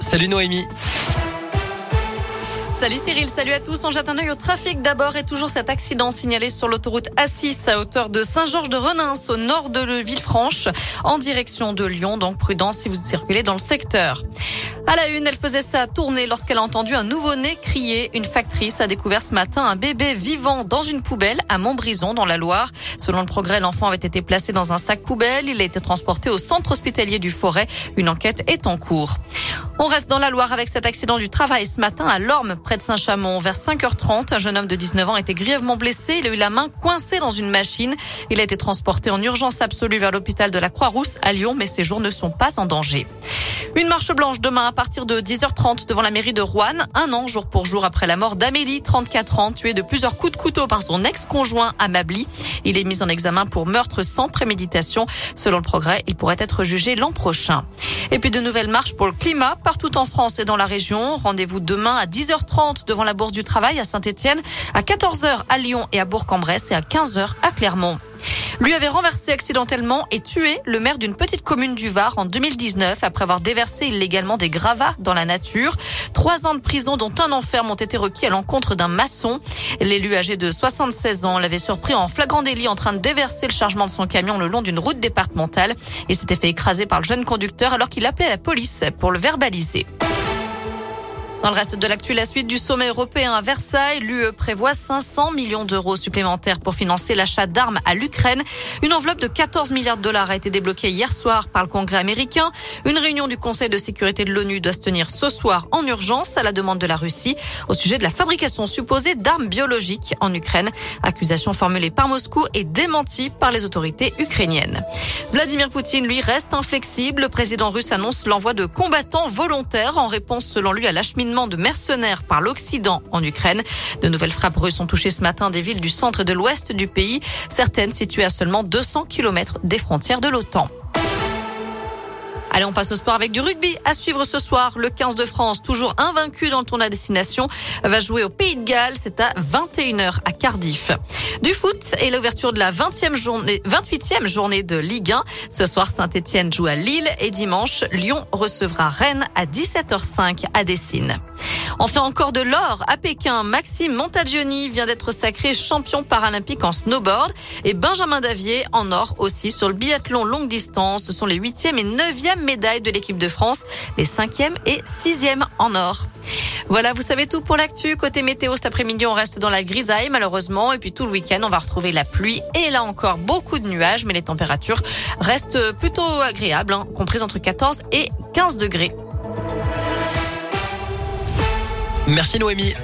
Salut Noémie. Salut Cyril, salut à tous. On jette un œil au trafic d'abord et toujours cet accident signalé sur l'autoroute A6 à hauteur de Saint-Georges de Renins au nord de Villefranche en direction de Lyon. Donc prudence si vous circulez dans le secteur. À la une, elle faisait sa tournée lorsqu'elle a entendu un nouveau-né crier. Une factrice a découvert ce matin un bébé vivant dans une poubelle à Montbrison dans la Loire. Selon le progrès, l'enfant avait été placé dans un sac poubelle. Il a été transporté au centre hospitalier du Forêt. Une enquête est en cours. On reste dans la Loire avec cet accident du travail ce matin à Lorme, près de Saint-Chamond. Vers 5h30, un jeune homme de 19 ans a été grièvement blessé. Il a eu la main coincée dans une machine. Il a été transporté en urgence absolue vers l'hôpital de la Croix-Rousse à Lyon, mais ses jours ne sont pas en danger. Une marche blanche demain à partir de 10h30 devant la mairie de Rouen, un an jour pour jour après la mort d'Amélie, 34 ans, tuée de plusieurs coups de couteau par son ex-conjoint Amabli. Il est mis en examen pour meurtre sans préméditation. Selon le progrès, il pourrait être jugé l'an prochain. Et puis de nouvelles marches pour le climat partout en France et dans la région. Rendez-vous demain à 10h30 devant la Bourse du Travail à Saint-Etienne, à 14h à Lyon et à Bourg-en-Bresse et à 15h à Clermont lui avait renversé accidentellement et tué le maire d'une petite commune du Var en 2019 après avoir déversé illégalement des gravats dans la nature. Trois ans de prison dont un enferme ont été requis à l'encontre d'un maçon. L'élu âgé de 76 ans l'avait surpris en flagrant délit en train de déverser le chargement de son camion le long d'une route départementale et s'était fait écraser par le jeune conducteur alors qu'il appelait la police pour le verbaliser. Dans le reste de l'actu, la suite du sommet européen à Versailles, l'UE prévoit 500 millions d'euros supplémentaires pour financer l'achat d'armes à l'Ukraine. Une enveloppe de 14 milliards de dollars a été débloquée hier soir par le Congrès américain. Une réunion du Conseil de sécurité de l'ONU doit se tenir ce soir en urgence à la demande de la Russie au sujet de la fabrication supposée d'armes biologiques en Ukraine. Accusation formulée par Moscou et démentie par les autorités ukrainiennes. Vladimir Poutine, lui, reste inflexible. Le président russe annonce l'envoi de combattants volontaires en réponse, selon lui, à l'acheminement de mercenaires par l'Occident en Ukraine. De nouvelles frappes russes ont touché ce matin des villes du centre et de l'ouest du pays, certaines situées à seulement 200 km des frontières de l'OTAN. Allez, on passe au sport avec du rugby à suivre ce soir. Le 15 de France, toujours invaincu dans le tournoi destination, va jouer au Pays de Galles. C'est à 21h à Cardiff. Du foot et l'ouverture de la 20e journée, 28e journée de Ligue 1. Ce soir, Saint-Etienne joue à Lille et dimanche, Lyon recevra Rennes à 17h05 à Dessine. Enfin, encore de l'or à Pékin. Maxime Montagioni vient d'être sacré champion paralympique en snowboard et Benjamin Davier en or aussi sur le biathlon longue distance. Ce sont les huitième et neuvième médailles de l'équipe de France, les cinquième et sixième en or. Voilà, vous savez tout pour l'actu. Côté météo, cet après-midi, on reste dans la grisaille, malheureusement. Et puis tout le week-end, on va retrouver la pluie. Et là encore, beaucoup de nuages, mais les températures restent plutôt agréables, hein, comprises entre 14 et 15 degrés. Merci Noémie.